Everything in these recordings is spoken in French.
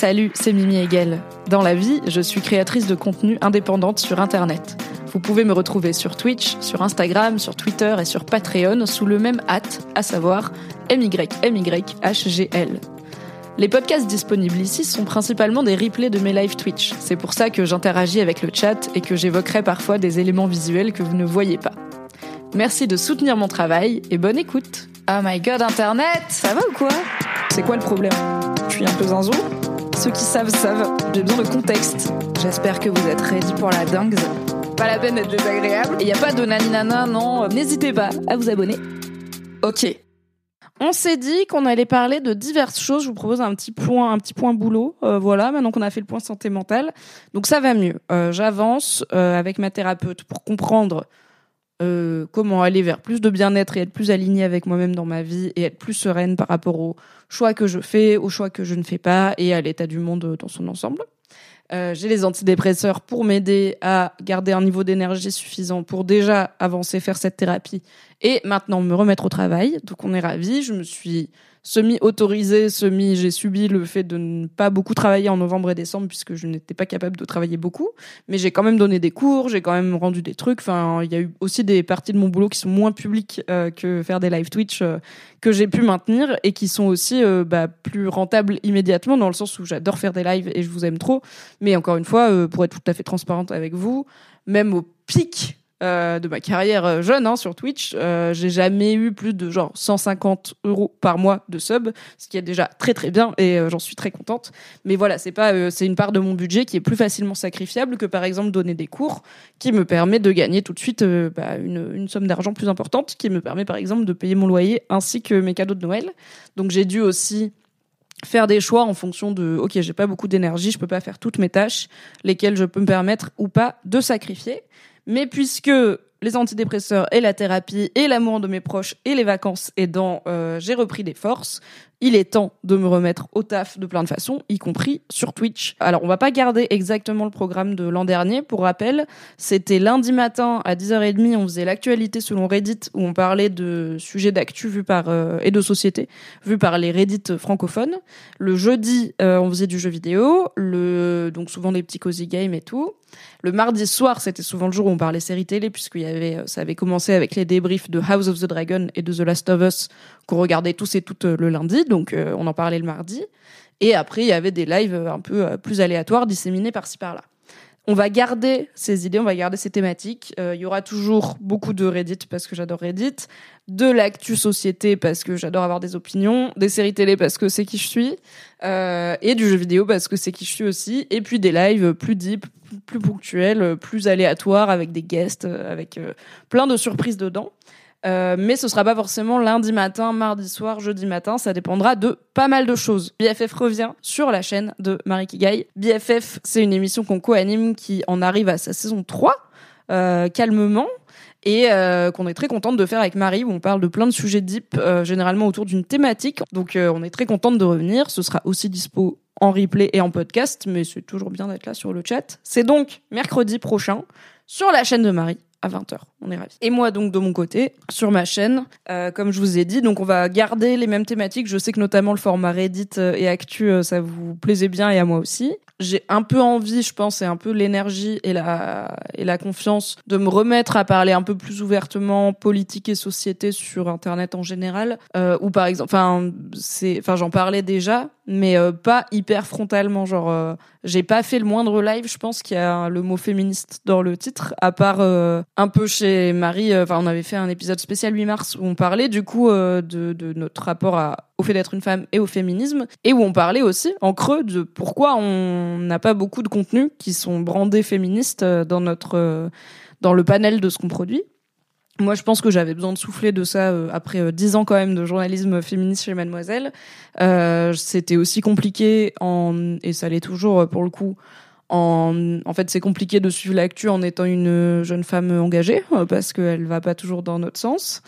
Salut, c'est Mimi Hegel. Dans la vie, je suis créatrice de contenu indépendante sur Internet. Vous pouvez me retrouver sur Twitch, sur Instagram, sur Twitter et sur Patreon sous le même hâte, à savoir MYMYHGL. Les podcasts disponibles ici sont principalement des replays de mes live Twitch. C'est pour ça que j'interagis avec le chat et que j'évoquerai parfois des éléments visuels que vous ne voyez pas. Merci de soutenir mon travail et bonne écoute. Oh my god, Internet Ça va ou quoi? C'est quoi le problème? Je suis un peu zinzou Ceux qui savent savent, j'ai besoin de contexte. J'espère que vous êtes ready pour la dingue. Pas la peine d'être désagréable. Et y a pas de naninana, non. N'hésitez pas à vous abonner. Ok. On s'est dit qu'on allait parler de diverses choses. Je vous propose un petit point, un petit point boulot. Euh, voilà, maintenant qu'on a fait le point santé mentale, donc ça va mieux. Euh, J'avance euh, avec ma thérapeute pour comprendre euh, comment aller vers plus de bien-être et être plus alignée avec moi-même dans ma vie et être plus sereine par rapport aux choix que je fais, aux choix que je ne fais pas et à l'état du monde dans son ensemble. Euh, j'ai les antidépresseurs pour m'aider à garder un niveau d'énergie suffisant pour déjà avancer, faire cette thérapie et maintenant me remettre au travail. Donc on est ravis. Je me suis semi-autorisée, semi, j'ai subi le fait de ne pas beaucoup travailler en novembre et décembre puisque je n'étais pas capable de travailler beaucoup. Mais j'ai quand même donné des cours, j'ai quand même rendu des trucs. Enfin, il y a eu aussi des parties de mon boulot qui sont moins publiques euh, que faire des live Twitch euh, que j'ai pu maintenir et qui sont aussi euh, bah, plus rentables immédiatement dans le sens où j'adore faire des lives et je vous aime trop. Mais encore une fois, pour être tout à fait transparente avec vous, même au pic euh, de ma carrière euh, jeune hein, sur Twitch, euh, j'ai jamais eu plus de genre 150 euros par mois de sub, ce qui est déjà très très bien et j'en suis très contente. Mais voilà, c'est pas, c'est une part de mon budget qui est plus facilement sacrifiable que par exemple donner des cours, qui me permet de gagner tout de suite bah, une, une somme d'argent plus importante, qui me permet par exemple de payer mon loyer ainsi que mes cadeaux de Noël. Donc j'ai dû aussi faire des choix en fonction de ok j'ai pas beaucoup d'énergie je peux pas faire toutes mes tâches lesquelles je peux me permettre ou pas de sacrifier mais puisque les antidépresseurs et la thérapie et l'amour de mes proches et les vacances aidant, euh, j'ai repris des forces. Il est temps de me remettre au taf de plein de façons, y compris sur Twitch. Alors, on va pas garder exactement le programme de l'an dernier. Pour rappel, c'était lundi matin à 10h30, on faisait l'actualité selon Reddit, où on parlait de sujets d'actu vus par, euh, et de société, vus par les Reddit francophones. Le jeudi, euh, on faisait du jeu vidéo, le, donc souvent des petits cozy games et tout. Le mardi soir, c'était souvent le jour où on parlait séries télé, puisqu'il y avait, euh, ça avait commencé avec les débriefs de House of the Dragon et de The Last of Us, qu'on regardait tous et toutes euh, le lundi, donc euh, on en parlait le mardi. Et après, il y avait des lives un peu euh, plus aléatoires, disséminés par-ci par-là. On va garder ces idées, on va garder ces thématiques. Euh, Il y aura toujours beaucoup de Reddit parce que j'adore Reddit, de l'actu société parce que j'adore avoir des opinions, des séries télé parce que c'est qui je suis, et du jeu vidéo parce que c'est qui je suis aussi, et puis des lives plus deep, plus ponctuels, plus aléatoires avec des guests, avec plein de surprises dedans. Euh, mais ce sera pas forcément lundi matin, mardi soir, jeudi matin. Ça dépendra de pas mal de choses. BFF revient sur la chaîne de Marie Kigai. BFF, c'est une émission qu'on co-anime qui en arrive à sa saison 3, euh, calmement. Et euh, qu'on est très contente de faire avec Marie, où on parle de plein de sujets deep, généralement autour d'une thématique. Donc on est très contente de revenir. Ce sera aussi dispo en replay et en podcast, mais c'est toujours bien d'être là sur le chat. C'est donc mercredi prochain sur la chaîne de Marie à 20h. On est ravis. Et moi, donc, de mon côté, sur ma chaîne, euh, comme je vous ai dit, donc on va garder les mêmes thématiques. Je sais que notamment le format Reddit euh, et Actu, euh, ça vous plaisait bien et à moi aussi. J'ai un peu envie, je pense, et un peu l'énergie et la, et la confiance de me remettre à parler un peu plus ouvertement politique et société sur Internet en général. Euh, ou par exemple, enfin, c'est, enfin, j'en parlais déjà, mais euh, pas hyper frontalement. Genre, euh, j'ai pas fait le moindre live, je pense qu'il y a le mot féministe dans le titre, à part euh, un peu chez Marie. euh, Enfin, on avait fait un épisode spécial 8 mars où on parlait du coup euh, de, notre rapport au fait d'être une femme et au féminisme, et où on parlait aussi en creux de pourquoi on n'a pas beaucoup de contenus qui sont brandés féministes euh, dans notre euh, dans le panel de ce qu'on produit. moi, je pense que j'avais besoin de souffler de ça euh, après dix ans quand même de journalisme féministe chez Mademoiselle. Euh, C'était aussi compliqué en et ça l'est toujours pour le coup. En, en fait, c'est compliqué de suivre l'actu en étant une jeune femme engagée parce qu'elle va pas toujours dans notre sens.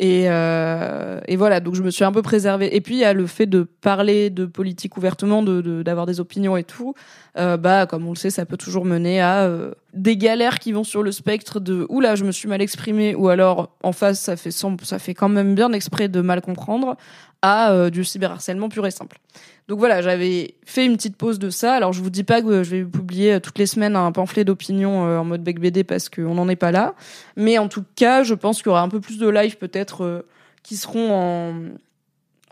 Et, euh, et voilà, donc je me suis un peu préservée. Et puis il y a le fait de parler de politique ouvertement, de d'avoir des opinions et tout. Euh, bah comme on le sait, ça peut toujours mener à euh, des galères qui vont sur le spectre de oula, je me suis mal exprimée, ou alors en face ça fait ça fait quand même bien exprès de mal comprendre, à euh, du cyberharcèlement pur et simple. Donc voilà, j'avais fait une petite pause de ça. Alors je vous dis pas que je vais publier euh, toutes les semaines un pamphlet d'opinion euh, en mode bec BD parce qu'on n'en est pas là. Mais en tout cas, je pense qu'il y aura un peu plus de live peut-être euh, qui seront en,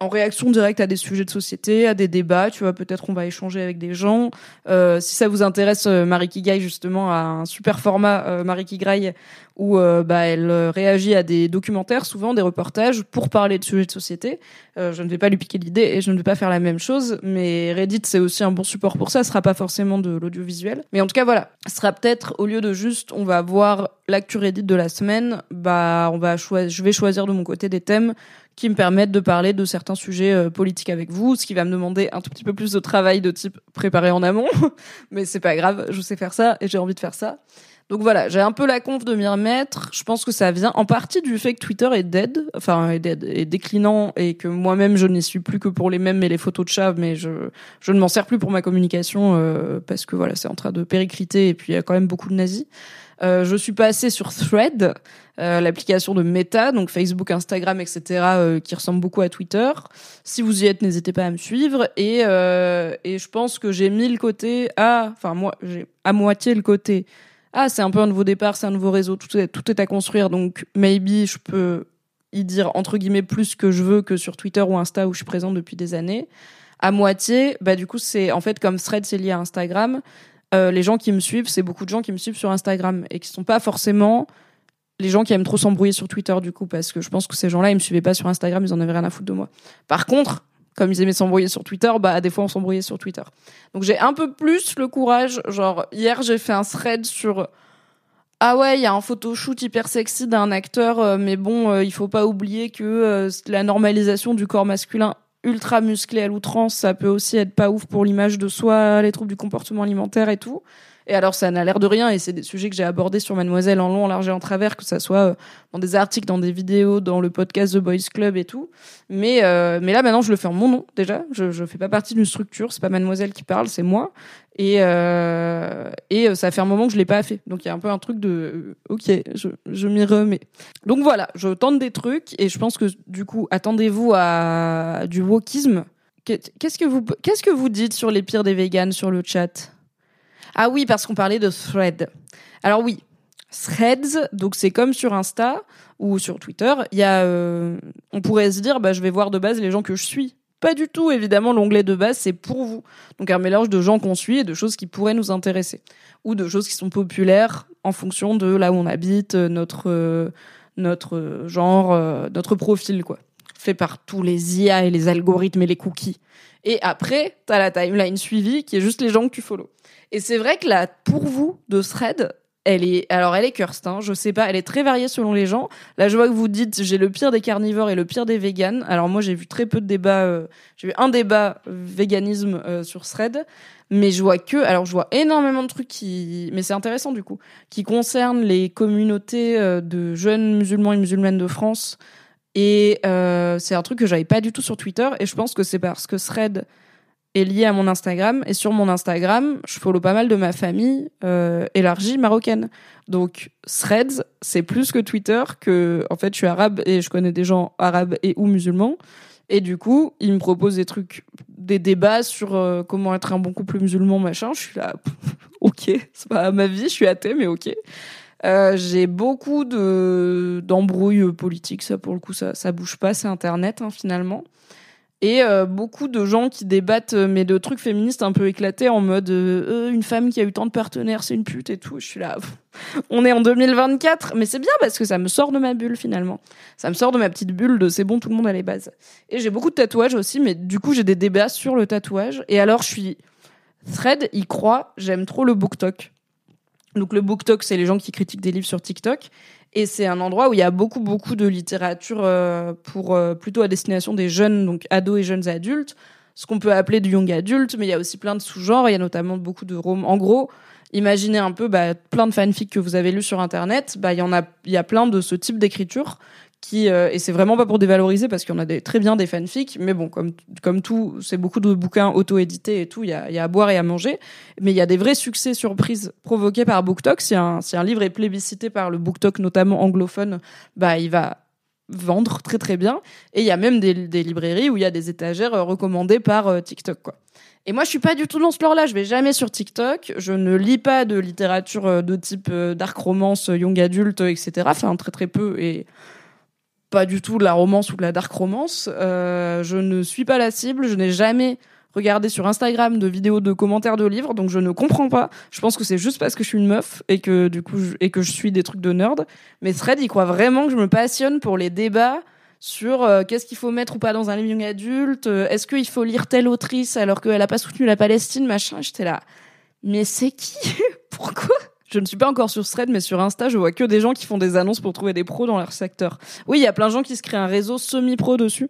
en réaction directe à des sujets de société, à des débats. Tu vois, peut-être on va échanger avec des gens. Euh, si ça vous intéresse, euh, Marie Kigai justement a un super format euh, Marie Kigai où euh, bah, elle réagit à des documentaires, souvent des reportages, pour parler de sujets de société. je ne vais pas lui piquer l'idée et je ne vais pas faire la même chose, mais Reddit c'est aussi un bon support pour ça. Ce sera pas forcément de l'audiovisuel, mais en tout cas voilà, ce sera peut-être au lieu de juste on va voir l'actu Reddit de la semaine, bah on va je vais choisir de mon côté des thèmes qui me permettent de parler de certains sujets euh, politiques avec vous, ce qui va me demander un tout petit peu plus de travail de type préparé en amont, mais c'est pas grave, je sais faire ça et j'ai envie de faire ça. Donc voilà, j'ai un peu la conf de m'y remettre. Je pense que ça vient en partie du fait que Twitter est dead, enfin est est déclinant et que moi-même je n'y suis plus que pour les mêmes et les photos de chat, mais je je ne m'en sers plus pour ma communication euh, parce que voilà, c'est en train de péricliter et puis il y a quand même beaucoup de nazis. Euh, je suis passée sur Thread, euh, l'application de Meta, donc Facebook, Instagram, etc., euh, qui ressemble beaucoup à Twitter. Si vous y êtes, n'hésitez pas à me suivre. Et, je pense que j'ai mis le côté à, enfin moi, j'ai à moitié le côté. Ah, c'est un peu un nouveau départ, c'est un nouveau réseau, tout est, tout est à construire, donc maybe je peux y dire entre guillemets plus que je veux que sur Twitter ou Insta où je suis présente depuis des années. À moitié, bah du coup c'est en fait comme Thread c'est lié à Instagram, euh, les gens qui me suivent, c'est beaucoup de gens qui me suivent sur Instagram et qui sont pas forcément les gens qui aiment trop s'embrouiller sur Twitter du coup parce que je pense que ces gens-là ils me suivaient pas sur Instagram, ils en avaient rien à foutre de moi. Par contre, comme ils aimaient s'embrouiller sur Twitter, bah des fois on s'embrouillait sur Twitter. Donc j'ai un peu plus le courage, genre hier j'ai fait un thread sur ah ouais, il y a un photoshoot hyper sexy d'un acteur, euh, mais bon, euh, il faut pas oublier que la normalisation du corps masculin ultra musclé à l'outrance, ça peut aussi être pas ouf pour l'image de soi, les troubles du comportement alimentaire et tout. Et alors, ça n'a l'air de rien, et c'est des sujets que j'ai abordés sur Mademoiselle en long, en large et en travers, que ça soit euh, dans des articles, dans des vidéos, dans le podcast The Boys Club et tout. Mais, euh, mais là, maintenant, je le fais en mon nom, déjà. Je, je fais pas partie d'une structure, c'est pas Mademoiselle qui parle, c'est moi. Et, euh, et ça fait un moment que je l'ai pas fait. Donc, il y a un peu un truc de, ok, je, je m'y remets. Donc voilà, je tente des trucs, et je pense que, du coup, attendez-vous à du wokisme. Qu'est-ce que vous, qu'est-ce que vous dites sur les pires des véganes sur le chat? Ah oui, parce qu'on parlait de thread. Alors oui, threads, donc c'est comme sur Insta ou sur Twitter, il y a, euh, on pourrait se dire, bah, je vais voir de base les gens que je suis. Pas du tout, évidemment, l'onglet de base, c'est pour vous. Donc un mélange de gens qu'on suit et de choses qui pourraient nous intéresser. Ou de choses qui sont populaires en fonction de là où on habite, notre, euh, notre genre, euh, notre profil, quoi. Fait par tous les IA et les algorithmes et les cookies. Et après, t'as la timeline suivie qui est juste les gens que tu follow. Et c'est vrai que la pour vous de thread, elle est, alors elle est cursed, hein, je sais pas, elle est très variée selon les gens. Là, je vois que vous dites j'ai le pire des carnivores et le pire des véganes. Alors moi, j'ai vu très peu de débats. Euh, j'ai vu un débat véganisme euh, sur thread, mais je vois que, alors je vois énormément de trucs qui, mais c'est intéressant du coup, qui concernent les communautés euh, de jeunes musulmans et musulmanes de France. Et c'est un truc que j'avais pas du tout sur Twitter. Et je pense que c'est parce que thread est lié à mon Instagram. Et sur mon Instagram, je follow pas mal de ma famille euh, élargie marocaine. Donc Threads, c'est plus que Twitter, que en fait je suis arabe et je connais des gens arabes et ou musulmans. Et du coup, ils me proposent des trucs, des débats sur euh, comment être un bon couple musulman, machin. Je suis là, ok, c'est pas ma vie, je suis athée, mais ok. Euh, j'ai beaucoup de d'embrouilles politiques, ça pour le coup, ça, ça bouge pas, c'est Internet hein, finalement. Et euh, beaucoup de gens qui débattent euh, mais de trucs féministes un peu éclatés en mode une femme qui a eu tant de partenaires c'est une pute et tout. Je suis là on est en 2024 mais c'est bien parce que ça me sort de ma bulle finalement. Ça me sort de ma petite bulle de c'est bon tout le monde a les bases. Et j'ai beaucoup de tatouages aussi mais du coup j'ai des débats sur le tatouage. Et alors je suis thread y croit j'aime trop le book talk donc le book talk c'est les gens qui critiquent des livres sur TikTok Et c'est un endroit où il y a beaucoup, beaucoup de littérature euh, pour euh, plutôt à destination des jeunes, donc ados et jeunes adultes, ce qu'on peut appeler du young adulte, mais il y a aussi plein de sous-genres. Il y a notamment beaucoup de romans. En gros, imaginez un peu bah, plein de fanfics que vous avez lus sur Internet. Bah, il y en a, il y a plein de ce type d'écriture qui euh, et c'est vraiment pas pour dévaloriser parce en a très bien des fanfics mais bon comme tout c'est beaucoup de bouquins auto-édités et tout il y a, à boire et à manger mais il y a des vrais succès surprises provoqués par BookTok si un livre est plébiscité par le BookTok notamment anglophone bah il va vendre très très bien et il y a même des, librairies où il y a des étagères euh, recommandées par euh, TikTok et moi, je suis pas du tout dans ce lore-là. Je vais jamais sur TikTok. Je ne lis pas de littérature de type dark romance, young adulte, etc. Enfin, très très peu. Pas du tout de la romance ou de la dark romance. Euh, je ne suis pas la cible. Je n'ai jamais regardé sur Instagram de vidéos de commentaires de livres, donc je ne comprends pas. Je pense que c'est juste parce que je suis une meuf et que du coup je, et que je suis des trucs de nerd. Mais Thread, il croit vraiment que je me passionne pour les débats sur euh, qu'est-ce qu'il faut mettre ou pas dans un livre adulte. Euh, est-ce qu'il faut lire telle autrice alors qu'elle a pas soutenu la Palestine, machin. J'étais là. Mais c'est qui? Pourquoi? Je ne suis pas encore sur Thread, mais sur Insta, je vois que des gens qui font des annonces pour trouver des pros dans leur secteur. Oui, il y a plein de gens qui se créent un réseau semi-pro dessus.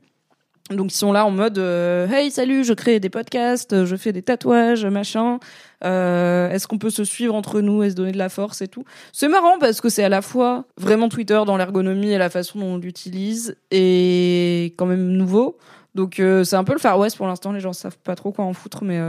Donc ils sont là en mode euh, hey salut je crée des podcasts je fais des tatouages machin euh, est-ce qu'on peut se suivre entre nous et se donner de la force et tout? C'est marrant parce que c'est à la fois vraiment Twitter dans l'ergonomie et la façon dont on l'utilise et quand même nouveau donc euh, c'est un peu le Far West pour l'instant les gens savent pas trop quoi en foutre mais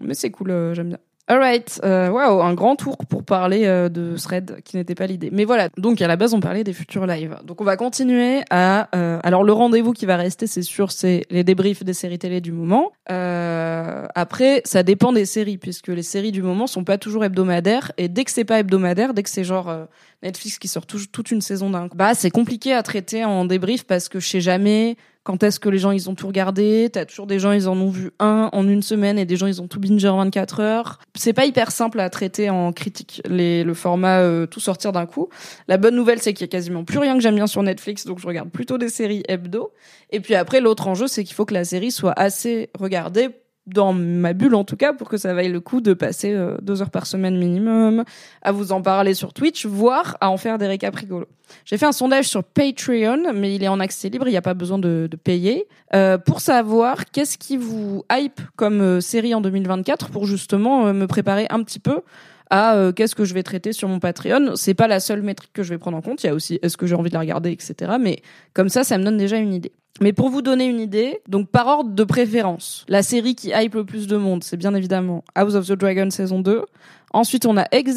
mais c'est cool j'aime bien Alright, euh, wow, un grand tour pour parler euh, de Thread qui n'était pas l'idée. Mais voilà, donc à la base on parlait des futurs lives. Donc on va continuer à. Euh, alors le rendez-vous qui va rester, c'est sûr, c'est les débriefs des séries télé du moment. Euh, après, ça dépend des séries puisque les séries du moment sont pas toujours hebdomadaires et dès que c'est pas hebdomadaire, dès que c'est genre euh, Netflix qui sort toute une saison d'un, bah c'est compliqué à traiter en débrief parce que je sais jamais quand est-ce que les gens ils ont tout regardé? T'as toujours des gens ils en ont vu un en une semaine et des gens ils ont tout binge en 24 heures. C'est pas hyper simple à traiter en critique les, le format euh, tout sortir d'un coup. La bonne nouvelle c'est qu'il y a quasiment plus rien que j'aime bien sur Netflix donc je regarde plutôt des séries hebdo. Et puis après l'autre enjeu c'est qu'il faut que la série soit assez regardée dans ma bulle en tout cas, pour que ça vaille le coup de passer euh, deux heures par semaine minimum, à vous en parler sur Twitch, voire à en faire des récaps rigolos. J'ai fait un sondage sur Patreon, mais il est en accès libre, il n'y a pas besoin de, payer, euh, pour savoir qu'est-ce qui vous hype comme euh, série en 2024, pour justement me préparer un petit peu à qu'est-ce que je vais traiter sur mon Patreon. C'est pas la seule métrique que je vais prendre en compte. Il y a aussi est-ce que j'ai envie de la regarder, etc. Mais comme ça, ça me donne déjà une idée. Mais pour vous donner une idée, donc par ordre de préférence, la série qui hype le plus de monde, c'est bien évidemment House of the Dragon saison 2. Ensuite, on a ex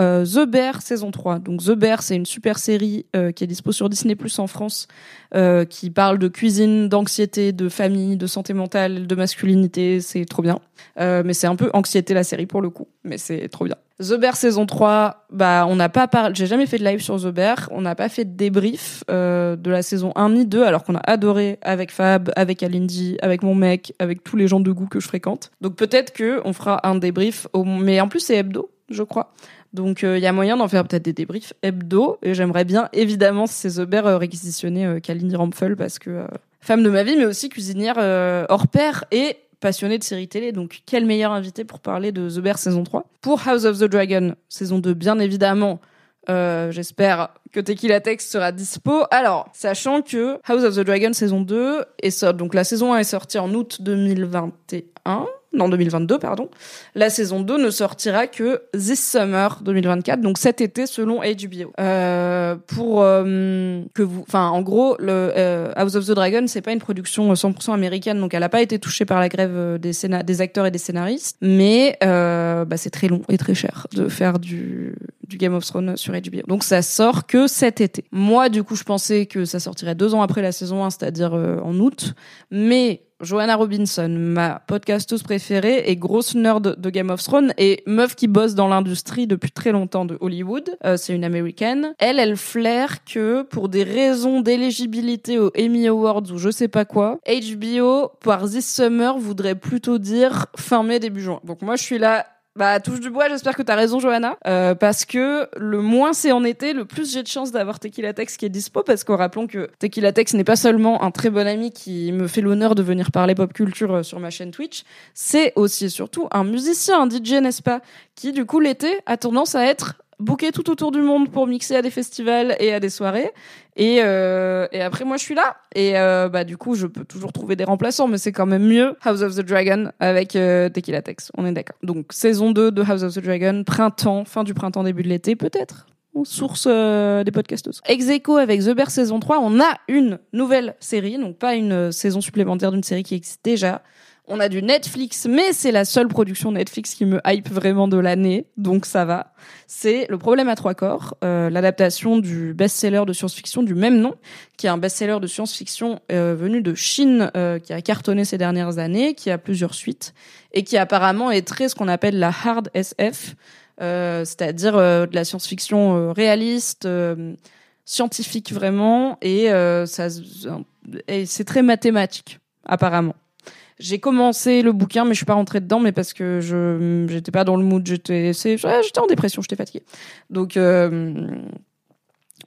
euh, The Bear saison 3. Donc The Bear, c'est une super série euh, qui est dispo sur Disney Plus en France, euh, qui parle de cuisine, d'anxiété, de famille, de santé mentale, de masculinité. C'est trop bien. Mais c'est un peu anxiété la série pour le coup, mais c'est trop bien. The Bear saison 3, bah on n'a pas parlé, j'ai jamais fait de live sur The Bear, on n'a pas fait de débrief de la saison 1 ni 2 alors qu'on a adoré avec Fab, avec Alindy, avec mon mec, avec tous les gens de goût que je fréquente. Donc peut-être que on fera un débrief mais en plus hebdo, je crois. Donc il euh, y a moyen d'en faire peut-être des débriefs hebdo et j'aimerais bien évidemment The Bear euh, réquisitionner euh, Kalindi Rampfel parce que femme de ma vie mais aussi cuisinière hors pair et passionné de séries télé, donc quel meilleur invité pour parler de The Bear saison 3. Pour House of the Dragon saison 2, bien évidemment, j'espère que Tequila Text sera dispo. Alors, sachant que House of the Dragon saison 2 est sorti, donc la saison 1 est sortie en août 2021 non 2022 pardon. La saison 2 ne sortira que this summer 2024, donc cet été selon HBO. Euh, pour euh, que vous, enfin en gros, le euh, House of the Dragon c'est pas une production 100% américaine, donc elle a pas été touchée par la grève des, des acteurs et des scénaristes, mais euh, bah, c'est très long et très cher de faire du, du Game of Thrones sur HBO. Donc ça sort que cet été. Moi du coup je pensais que ça sortirait deux ans après la saison 1, c'est-à-dire en août, mais Joanna Robinson, ma podcasteuse préférée et grosse nerd de Game of Thrones et meuf qui bosse dans l'industrie depuis très longtemps de Hollywood. Euh, c'est une américaine. Elle, elle flaire que pour des raisons d'éligibilité aux Emmy Awards ou je sais pas quoi, HBO par This Summer voudrait plutôt dire fin mai début juin. Donc moi je suis là bah, touche du bois, j'espère que t'as raison, Johanna. Euh, parce que le moins c'est en été, le plus j'ai de chance d'avoir Tequila Tex qui est dispo. Parce qu'en rappelant que Tequila Tex n'est pas seulement un très bon ami qui me fait l'honneur de venir parler pop culture euh, sur ma chaîne Twitch, c'est aussi et surtout un musicien, un DJ, n'est-ce pas? Qui, du coup, l'été, a tendance à être booké tout autour du monde pour mixer à des festivals et à des soirées. Et, euh, après, moi, je suis là. Et euh, bah, du coup, je peux toujours trouver des remplaçants, mais c'est quand même mieux House of the Dragon avec euh, Tequila Tex. On est d'accord. Donc, saison 2 de House of the Dragon, printemps, fin du printemps, début de l'été, peut-être source euh, des podcasteuses. Execo avec The Bear saison 3, on a une nouvelle série, donc pas une euh, saison supplémentaire d'une série qui existe déjà. On a du Netflix, mais c'est la seule production Netflix qui me hype vraiment de l'année, donc ça va. C'est Le problème à trois corps, euh, l'adaptation du best-seller de science-fiction du même nom, qui est un best-seller de science-fiction euh, venu de Chine, euh, qui a cartonné ces dernières années, qui a plusieurs suites, et qui apparemment est très ce qu'on appelle la hard SF, c'est-à-dire de la science-fiction réaliste, scientifique vraiment, et, et c'est très mathématique apparemment. J'ai commencé le bouquin, mais je suis pas rentrée dedans, mais parce que je j'étais pas dans le mood, j'étais j'étais en dépression, j'étais fatiguée. Donc euh,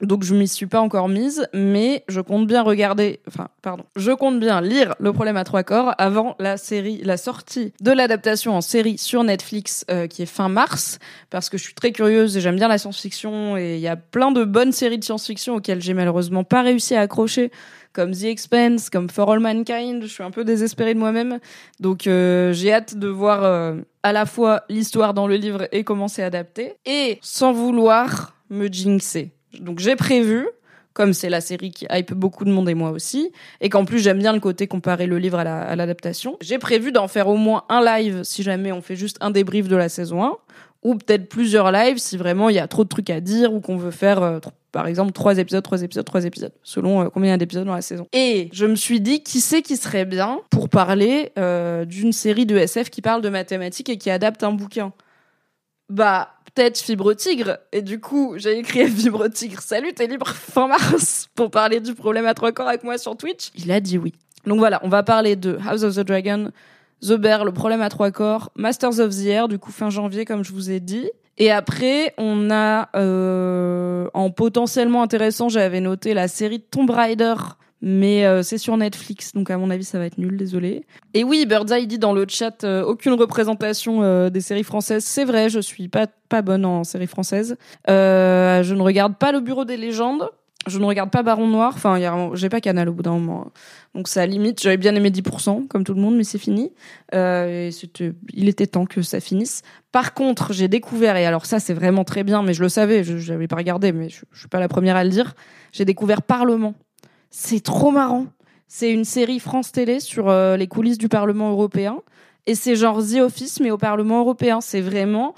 donc je m'y suis pas encore mise, mais je compte bien regarder, enfin pardon, je compte bien lire Le problème à trois corps avant la série, la sortie de l'adaptation en série sur Netflix euh, qui est fin mars, parce que je suis très curieuse et j'aime bien la science-fiction et il y a plein de bonnes séries de science-fiction auxquelles j'ai malheureusement pas réussi à accrocher comme The Expanse, comme For All Mankind. Je suis un peu désespérée de moi-même. Donc euh, j'ai hâte de voir euh, à la fois l'histoire dans le livre et comment c'est adapté. Et sans vouloir me jinxer. Donc j'ai prévu, comme c'est la série qui hype beaucoup de monde et moi aussi, et qu'en plus j'aime bien le côté comparer le livre à l'adaptation, j'ai prévu d'en faire au moins un live si jamais on fait juste un débrief de la saison 1 ou peut-être plusieurs lives si vraiment il y a trop de trucs à dire ou qu'on veut faire euh, par exemple trois épisodes, trois épisodes, trois épisodes, selon euh, combien il y a d'épisodes dans la saison. Et je me suis dit qui c'est qui serait bien pour parler euh, d'une série de SF qui parle de mathématiques et qui adapte un bouquin? Bah peut-être Fibre Tigre et du coup j'ai écrit Fibre Tigre. Salut, t'es libre fin mars pour parler du problème à trois corps avec moi sur Twitch. Il a dit oui. Donc voilà, on va parler de House of the Dragon, The Bear, le problème à trois corps, Masters of the Air, du coup fin janvier comme je vous ai dit. Et après, on a euh, en potentiellement intéressant, j'avais noté la série Tomb Raider, mais euh, c'est sur Netflix, donc à mon avis ça va être nul, désolé. Et oui, Birdseye dit dans le chat euh, aucune représentation euh, des séries françaises. C'est vrai, je suis pas pas bonne en séries françaises. je ne regarde pas le Bureau des légendes. Je ne regarde pas Baron Noir. Enfin, j'ai pas Canal au bout d'un moment. Donc ça limite. J'avais bien aimé 10%, comme tout le monde, mais c'est fini. Euh, il était temps que ça finisse. Par contre, j'ai découvert, et alors ça c'est vraiment très bien, mais je le savais, je n'avais pas regardé, mais je, je suis pas la première à le dire. J'ai découvert Parlement. C'est trop marrant. C'est une série France Télé sur euh, les coulisses du Parlement européen. Et c'est genre The Office, mais au Parlement européen. C'est vraiment,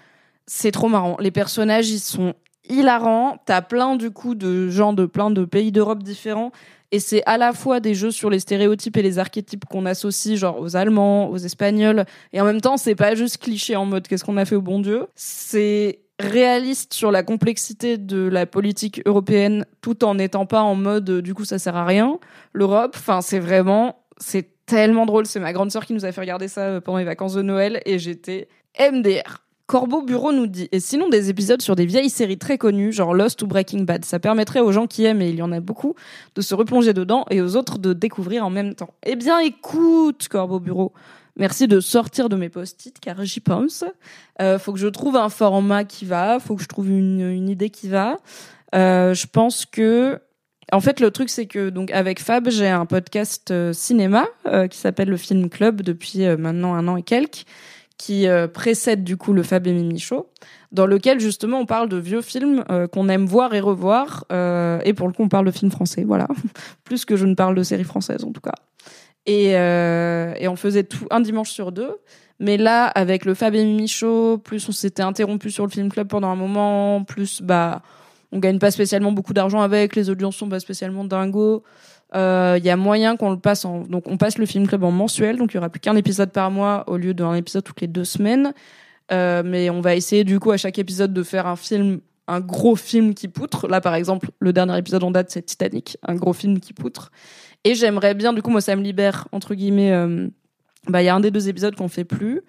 c'est trop marrant. Les personnages, ils sont hilarant. T'as plein du coup de gens de plein de pays d'Europe différents. Et c'est à la fois des jeux sur les stéréotypes et les archétypes qu'on associe genre aux Allemands, aux Espagnols. Et en même temps, c'est pas juste cliché en mode qu'est-ce qu'on a fait au bon Dieu? C'est réaliste sur la complexité de la politique européenne tout en n'étant pas en mode du coup ça sert à rien. L'Europe, enfin c'est vraiment, c'est tellement drôle. C'est ma grande sœur qui nous a fait regarder ça euh, pendant les vacances de Noël et j'étais MDR. Corbeau Bureau nous dit Et sinon des épisodes sur des vieilles séries très connues, genre Lost ou Breaking Bad. Ça permettrait aux gens qui aiment, et il y en a beaucoup, de se replonger dedans et aux autres de découvrir en même temps. Eh bien écoute, Corbeau Bureau, merci de sortir de mes post-it car j'y pense. Euh, faut que je trouve un format qui va, faut que je trouve une, idée qui va. Euh, je pense que en fait, le truc, c'est que donc avec Fab, j'ai un podcast euh, cinéma qui s'appelle le Film Club depuis maintenant un an et quelques qui euh, précède du coup le Fab et Mimi dans lequel justement on parle de vieux films euh, qu'on aime voir et revoir, euh, et pour le coup on parle de films français, voilà, plus que je ne parle de séries françaises en tout cas. Et, et on faisait tout un dimanche sur deux. Mais là, avec le Fab et Mimi plus on s'était interrompu sur le film club pendant un moment, plus bah on gagne pas spécialement beaucoup d'argent avec, les audiences sont pas spécialement dingos il euh, y a moyen qu'on le passe en donc on passe le film club en mensuel donc il y aura plus qu'un épisode par mois au lieu d'un épisode toutes les deux semaines. Euh, mais on va essayer du coup à chaque épisode de faire un film un gros film qui poutre. Là par exemple le dernier épisode en date c'est Titanic un gros film qui poutre. Et j'aimerais bien du coup moi ça me libère entre guillemets euh, bah il y a un des deux épisodes qu'on fait plus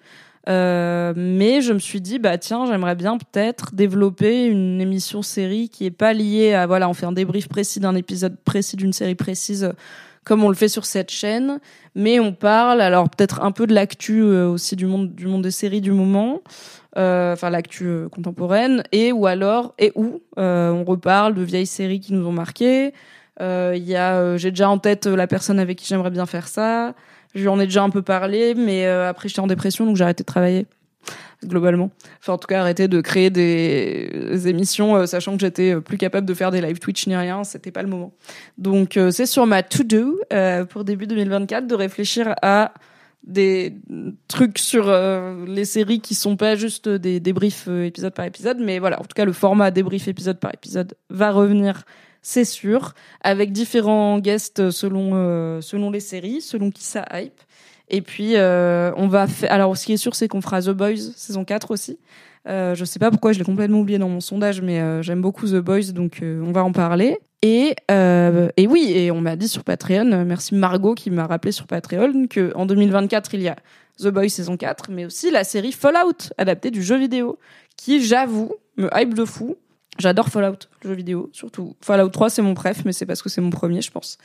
euh, mais je me suis dit, bah tiens, j'aimerais bien peut-être développer une émission série qui est pas liée à voilà, on fait un débrief précis d'un épisode précis d'une série précise comme on le fait sur cette chaîne, mais on parle alors peut-être un peu de l'actu aussi du monde du monde des séries du moment, enfin l'actu contemporaine, et ou alors et où on reparle de vieilles séries qui nous ont marqué. Il y a, j'ai déjà en tête la personne avec qui j'aimerais bien faire ça. J'en ai déjà un peu parlé, mais après j'étais en dépression donc j'ai arrêté de travailler globalement. Enfin, en tout cas, arrêter de créer des émissions, euh, sachant que j'étais euh, plus capable de faire des live Twitch ni rien, c'était pas le moment. Donc, euh, c'est sur ma to-do pour début 2024 de réfléchir à des trucs sur les séries qui sont pas juste des débriefs épisode par épisode, mais voilà, en tout cas, le format débrief épisode par épisode va revenir c'est sûr, avec différents guests selon selon les séries, selon qui ça hype. Et puis, euh, on va faire. Alors, ce qui est sûr, c'est qu'on fera The Boys saison 4 aussi. Euh, je sais pas pourquoi, je l'ai complètement oublié dans mon sondage, mais euh, j'aime beaucoup The Boys, donc euh, on va en parler. Et, euh, et oui, et on m'a dit sur Patreon, merci Margot qui m'a rappelé sur Patreon, que en 2024, il y a The Boys saison 4, mais aussi la série Fallout, adaptée du jeu vidéo, qui, j'avoue, me hype de fou. J'adore Fallout, le jeu vidéo, surtout. Fallout 3, c'est mon préf, mais c'est parce que c'est mon premier, je pense.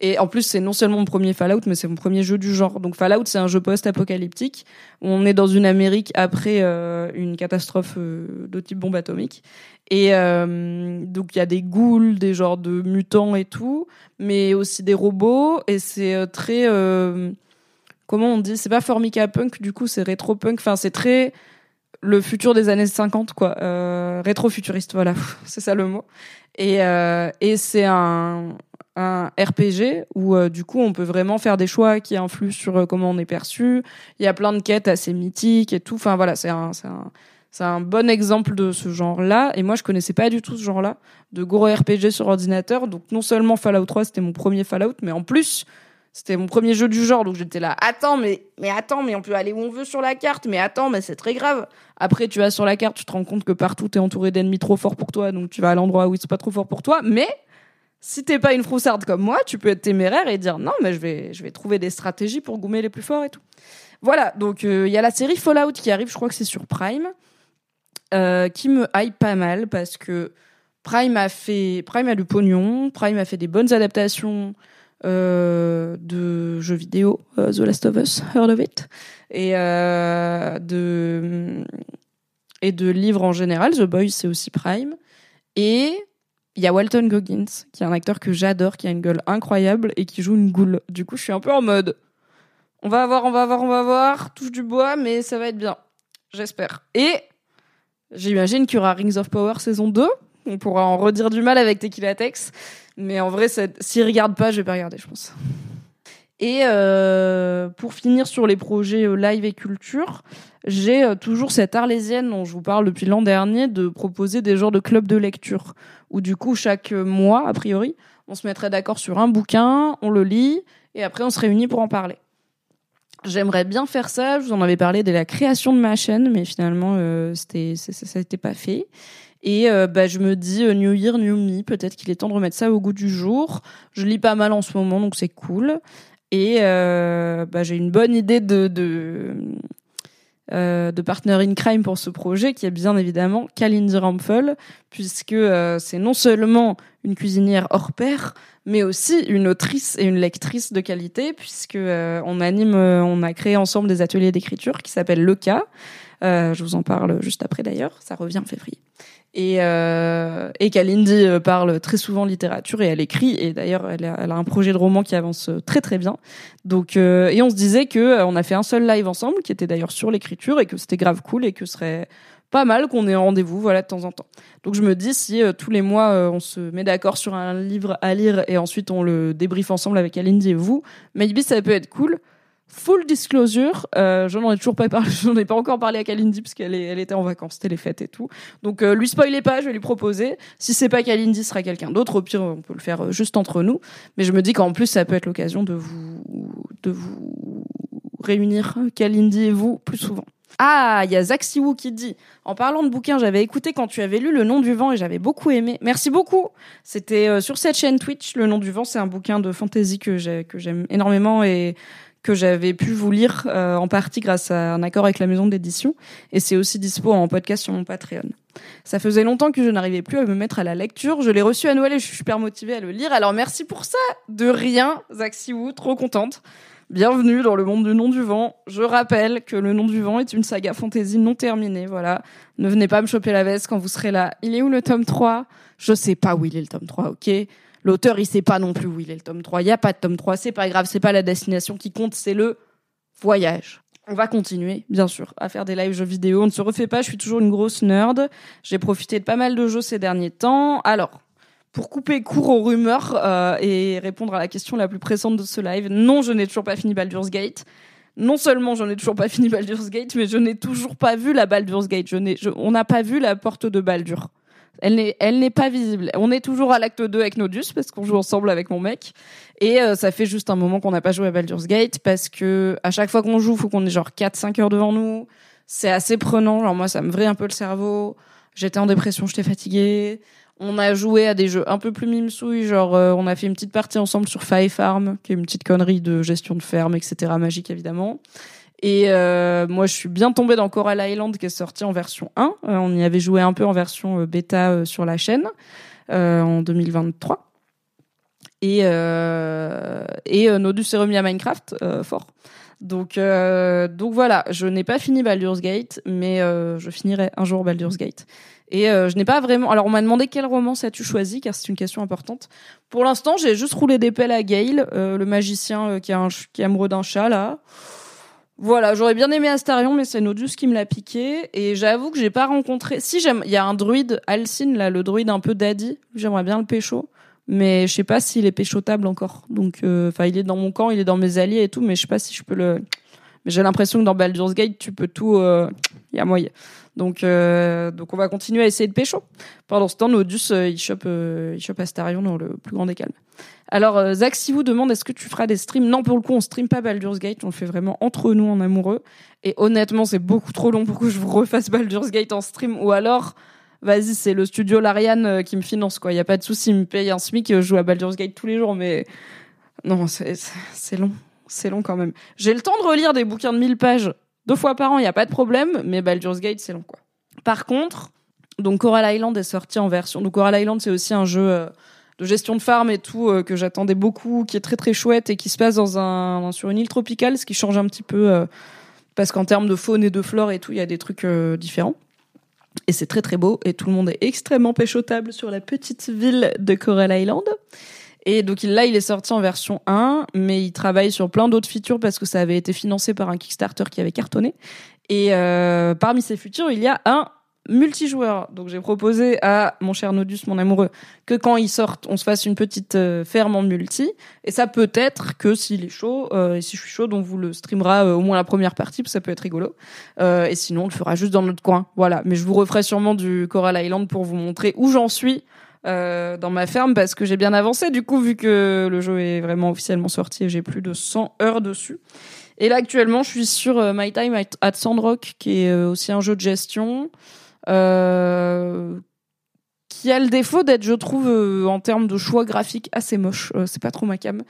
Et en plus, c'est non seulement mon premier Fallout, mais c'est mon premier jeu du genre. Donc Fallout, c'est un jeu post-apocalyptique. On est dans une Amérique après euh, une catastrophe euh, de type bombe atomique. Et euh, donc il y a des ghouls, des genres de mutants et tout, mais aussi des robots. Et c'est très... comment on dit? C'est pas Formica Punk, du coup, c'est rétro-punk. Enfin, c'est très le futur des années 50, quoi. rétro-futuriste, voilà. c'est ça le mot. Et, et c'est un un RPG où euh, du coup on peut vraiment faire des choix qui influent sur euh, comment on est perçu. Il y a plein de quêtes assez mythiques et tout. Enfin voilà, c'est un, c'est un, c'est un bon exemple de ce genre-là. Et moi je connaissais pas du tout ce genre-là de gros RPG sur ordinateur. Donc non seulement Fallout 3 c'était mon premier Fallout, mais en plus c'était mon premier jeu du genre. Donc j'étais là, attends mais mais attends mais on peut aller où on veut sur la carte. Mais attends mais c'est très grave. Après tu vas sur la carte, tu te rends compte que partout t'es entouré d'ennemis trop forts pour toi, donc tu vas à l'endroit où c'est pas trop fort pour toi. Mais si t'es pas une froussarde comme moi, tu peux être téméraire et dire non, mais je vais, je vais trouver des stratégies pour gommer les plus forts et tout. Voilà, donc euh, il y a la série Fallout qui arrive, je crois que c'est sur Prime, euh, qui me hype pas mal parce que Prime a fait, Prime a du pognon, Prime a fait des bonnes adaptations de jeux vidéo, The Last of Us, heard of it, et de et de livres en général. The Boys c'est aussi Prime et il y a Walton Goggins, qui est un acteur que j'adore, qui a une gueule incroyable et qui joue une goule. Du coup, je suis un peu en mode. On va voir, on va voir, on va voir. Touche du bois, mais ça va être bien. J'espère. Et j'imagine qu'il y aura Rings of Power saison 2. On pourra en redire du mal avec Tequila Tex. Mais en vrai, s'il regarde pas, je vais pas regarder, je pense. Et euh, pour finir sur les projets euh, live et culture, j'ai euh, toujours cette arlésienne dont je vous parle depuis l'an dernier de proposer des genres de clubs de lecture où du coup chaque mois, a priori, on se mettrait d'accord sur un bouquin, on le lit et après on se réunit pour en parler. J'aimerais bien faire ça. Je vous en avais parlé dès la création de ma chaîne, mais finalement, c'était ça n'était pas fait. Et bah, je me dis New Year, New Me. Peut-être qu'il est temps de remettre ça au goût du jour. Je lis pas mal en ce moment, donc c'est cool. Et euh, bah, j'ai une bonne idée de, de, euh, de partner in crime pour ce projet, qui est bien évidemment Kalindi Rampfel, puisque euh, c'est non seulement une cuisinière hors pair, mais aussi une autrice et une lectrice de qualité, puisque euh, on anime, euh, on a créé ensemble des ateliers d'écriture qui s'appellent Le Cas. je vous en parle juste après d'ailleurs, ça revient en février. Et, euh, et Kalindi euh, parle très souvent littérature et elle écrit. Et d'ailleurs, elle, a un projet de roman qui avance euh, très très bien. Donc, euh, et on se disait que euh, on a fait un seul live ensemble, qui était d'ailleurs sur l'écriture et que c'était grave cool et que ce serait pas mal qu'on ait un rendez-vous, voilà, de temps en temps. Donc je me dis si tous les mois on se met d'accord sur un livre à lire et ensuite on le débriefe ensemble avec Kalindi et vous, maybe ça peut être cool. Full disclosure, euh, j'en ai toujours pas parlé, j'en ai pas encore parlé à Kalindi parce qu'elle elle était en vacances, c'était les fêtes et tout. Donc euh, lui spoilez pas, je vais lui proposer. Si c'est pas Kalindi, ce sera quelqu'un d'autre. Au pire, on peut le faire euh, juste entre nous. Mais je me dis qu'en plus, ça peut être l'occasion de vous de vous réunir Kalindi et vous plus souvent. Ah, il y a Zach Siwoo qui dit En parlant de bouquins, j'avais écouté quand tu avais lu Le Nom du Vent et j'avais beaucoup aimé. Merci beaucoup. C'était euh, sur cette chaîne Twitch. Le Nom du Vent, c'est un bouquin de fantasy que j'aime énormément et que j'avais pu vous lire en partie grâce à un accord avec la maison d'édition. Et c'est aussi dispo en podcast sur mon Patreon. Ça faisait longtemps que je n'arrivais plus à me mettre à la lecture. Je l'ai reçu à Noël et je suis super motivée à le lire. Alors merci pour ça. De rien, Zach trop contente. Bienvenue dans le monde du nom du vent. Je rappelle que le nom du vent est une saga fantasy non terminée. Voilà. Ne venez pas me choper la veste quand vous serez là. Il est où le tome 3 Je sais pas où il est le tome 3, ok? L'auteur, il sait pas non plus où il est le tome 3. Il y a pas de tome 3, c'est pas grave, c'est pas la destination qui compte, c'est le voyage. On va continuer, bien sûr, à faire des lives jeux vidéo. On ne se refait pas, je suis toujours une grosse nerd. J'ai profité de pas mal de jeux ces derniers temps. Alors, pour couper court aux rumeurs euh, et répondre à la question la plus pressante de ce live, non, je n'ai toujours pas fini Baldur's Gate. Non seulement je n'ai toujours pas fini Baldur's Gate, mais je n'ai toujours pas vu la Baldur's Gate. Je on n'a pas vu la porte de Baldur. Elle n'est, elle n'est pas visible. On est toujours à l'acte 2 avec Nodus parce qu'on joue ensemble avec mon mec. Et euh, ça fait juste un moment qu'on n'a pas joué à Baldur's Gate parce que à chaque fois qu'on joue, faut qu'on ait genre 4-5 heures devant nous. C'est assez prenant. Genre moi, ça me vrille un peu le cerveau. J'étais en dépression, j'étais fatiguée. On a joué à des jeux un peu plus mimesouilles, genre euh, on a fait une petite partie ensemble sur Five Farm, qui est une petite connerie de gestion de ferme, etc. Magique évidemment. Et euh, moi, je suis bien tombée dans Coral Island, qui est sorti en version 1. Euh, on y avait joué un peu en version bêta sur la chaîne en 2023. Et, et Nodus s'est remis à Minecraft, fort. Donc, donc voilà, je n'ai pas fini Baldur's Gate, mais je finirai un jour Baldur's Gate. Et euh, je n'ai pas vraiment. Alors, on m'a demandé quel roman as-tu choisi, car c'est une question importante. Pour l'instant, j'ai juste roulé des pelles à Gale, euh, le magicien euh, qui, est amoureux d'un chat, là. Voilà, j'aurais bien aimé Astarion, mais c'est Nodus qui me l'a piqué. Et j'avoue que j'ai pas rencontré. Si j'aime, il y a un druide, Alcine, là, le druide un peu daddy. J'aimerais bien le pécho. Mais je sais pas s'il est péchotable encore. Donc, enfin, il est dans mon camp, il est dans mes alliés et tout, mais je sais pas si je peux le. Mais j'ai l'impression que dans Baldur's Gate, tu peux tout. Il y a moyen. Donc, euh, donc on va continuer à essayer de pécho. Pendant ce temps, Nodus, euh, il chope, euh, il chope Astarion dans le plus grand des calmes. Alors, Zach, si vous demande est-ce que tu feras des streams? Non, pour le coup, on stream pas Baldur's Gate, on le fait vraiment entre nous en amoureux. Et honnêtement, c'est beaucoup trop long pour que je vous refasse Baldur's Gate en stream. Ou alors, vas-y, c'est le studio Larian qui me finance, quoi. Il y a pas de souci, il me paye un SMIC, je joue à Baldur's Gate tous les jours, mais non, c'est long. C'est long quand même. J'ai le temps de relire des bouquins de 1000 pages deux fois par an, il n'y a pas de problème, mais Baldur's Gate, c'est long, quoi. Par contre, donc Coral Island est sorti en version. Donc Coral Island, c'est aussi un jeu euh, de gestion de farm et tout euh, que j'attendais beaucoup, qui est très très chouette et qui se passe dans un sur une île tropicale, ce qui change un petit peu euh, parce qu'en termes de faune et de flore et tout, il y a des trucs différents. Et c'est très très beau et tout le monde est extrêmement péchotable sur la petite ville de Coral Island. Et donc là, il est sorti en version 1, mais il travaille sur plein d'autres features parce que ça avait été financé par un Kickstarter qui avait cartonné. Et euh, parmi ces features, il y a un multijoueur. Donc j'ai proposé à mon cher Nodus, mon amoureux, que quand il sorte, on se fasse une petite euh, ferme en multi. Et ça peut être que s'il est chaud, euh, et si je suis chaud, on vous le streamera euh, au moins la première partie, parce que ça peut être rigolo. et sinon, on le fera juste dans notre coin. Voilà. Mais je vous referai sûrement du Coral Island pour vous montrer où j'en suis euh, dans ma ferme parce que j'ai bien avancé du coup vu que le jeu est vraiment officiellement sorti et j'ai plus de 100 heures dessus. Et là actuellement je suis sur euh, My Time at Sandrock qui est euh, aussi un jeu de gestion qui a le défaut d'être je trouve en termes de choix graphiques assez moche. c'est pas trop ma cam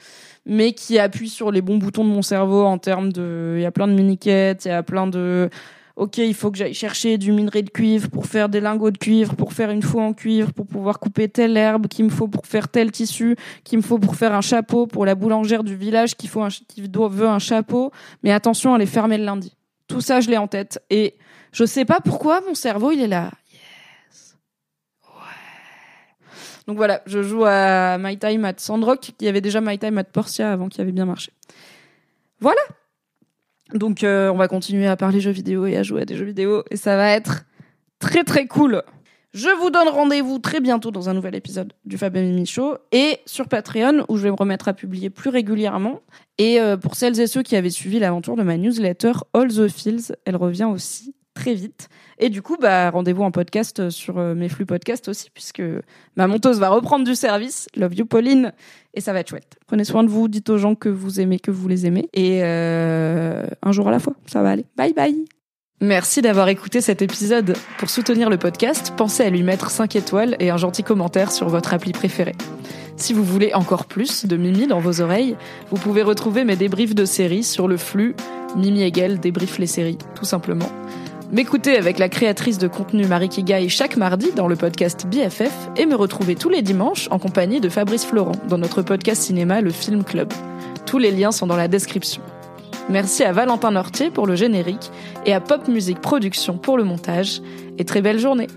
mais qui appuie sur les bons boutons de mon cerveau en termes de il y a plein de mini-quêtes, il y a plein de ok, il faut que j'aille chercher du minerai de cuivre pour faire des lingots de cuivre, pour faire une faux en cuivre, pour pouvoir couper telle herbe qu'il me faut pour faire tel tissu, qu'il me faut pour faire un chapeau pour la boulangère du village qui, faut un, veut un chapeau. Mais attention, elle est fermée le lundi. Tout ça, je l'ai en tête. Et je sais pas pourquoi mon cerveau, il est là. Yes. Ouais. Donc voilà, je joue à My Time at Sandrock, qui avait déjà My Time at Portia avant, qui avait bien marché. Voilà, donc euh, on va continuer à parler jeux vidéo et à jouer à des jeux vidéo et ça va être très très cool. Je vous donne rendez-vous très bientôt dans un nouvel épisode du Fab Mimi Show et sur Patreon où je vais me remettre à publier plus régulièrement. Et euh, pour celles et ceux qui avaient suivi l'aventure de ma newsletter All the Fields, elle revient aussi très vite. Et du coup, bah, rendez-vous en podcast sur euh, mes flux podcast aussi, puisque ma monteuse va reprendre du service. Love you, Pauline. Et ça va être chouette. Prenez soin de vous, dites aux gens que vous aimez, que vous les aimez. Et euh, un jour à la fois, ça va aller. Bye bye Merci d'avoir écouté cet épisode. Pour soutenir le podcast, pensez à lui mettre 5 étoiles et un gentil commentaire sur votre appli préférée. Si vous voulez encore plus de Mimi dans vos oreilles, vous pouvez retrouver mes débriefs de séries sur le flux Mimi Hegel débrief les séries, tout simplement. M'écouter avec la créatrice de contenu Marie Kigai chaque mardi dans le podcast BFF et me retrouver tous les dimanches en compagnie de Fabrice Florent dans notre podcast cinéma Le Film Club. Tous les liens sont dans la description. Merci à Valentin Nortier pour le générique et à Pop Music Production pour le montage. Et très belle journée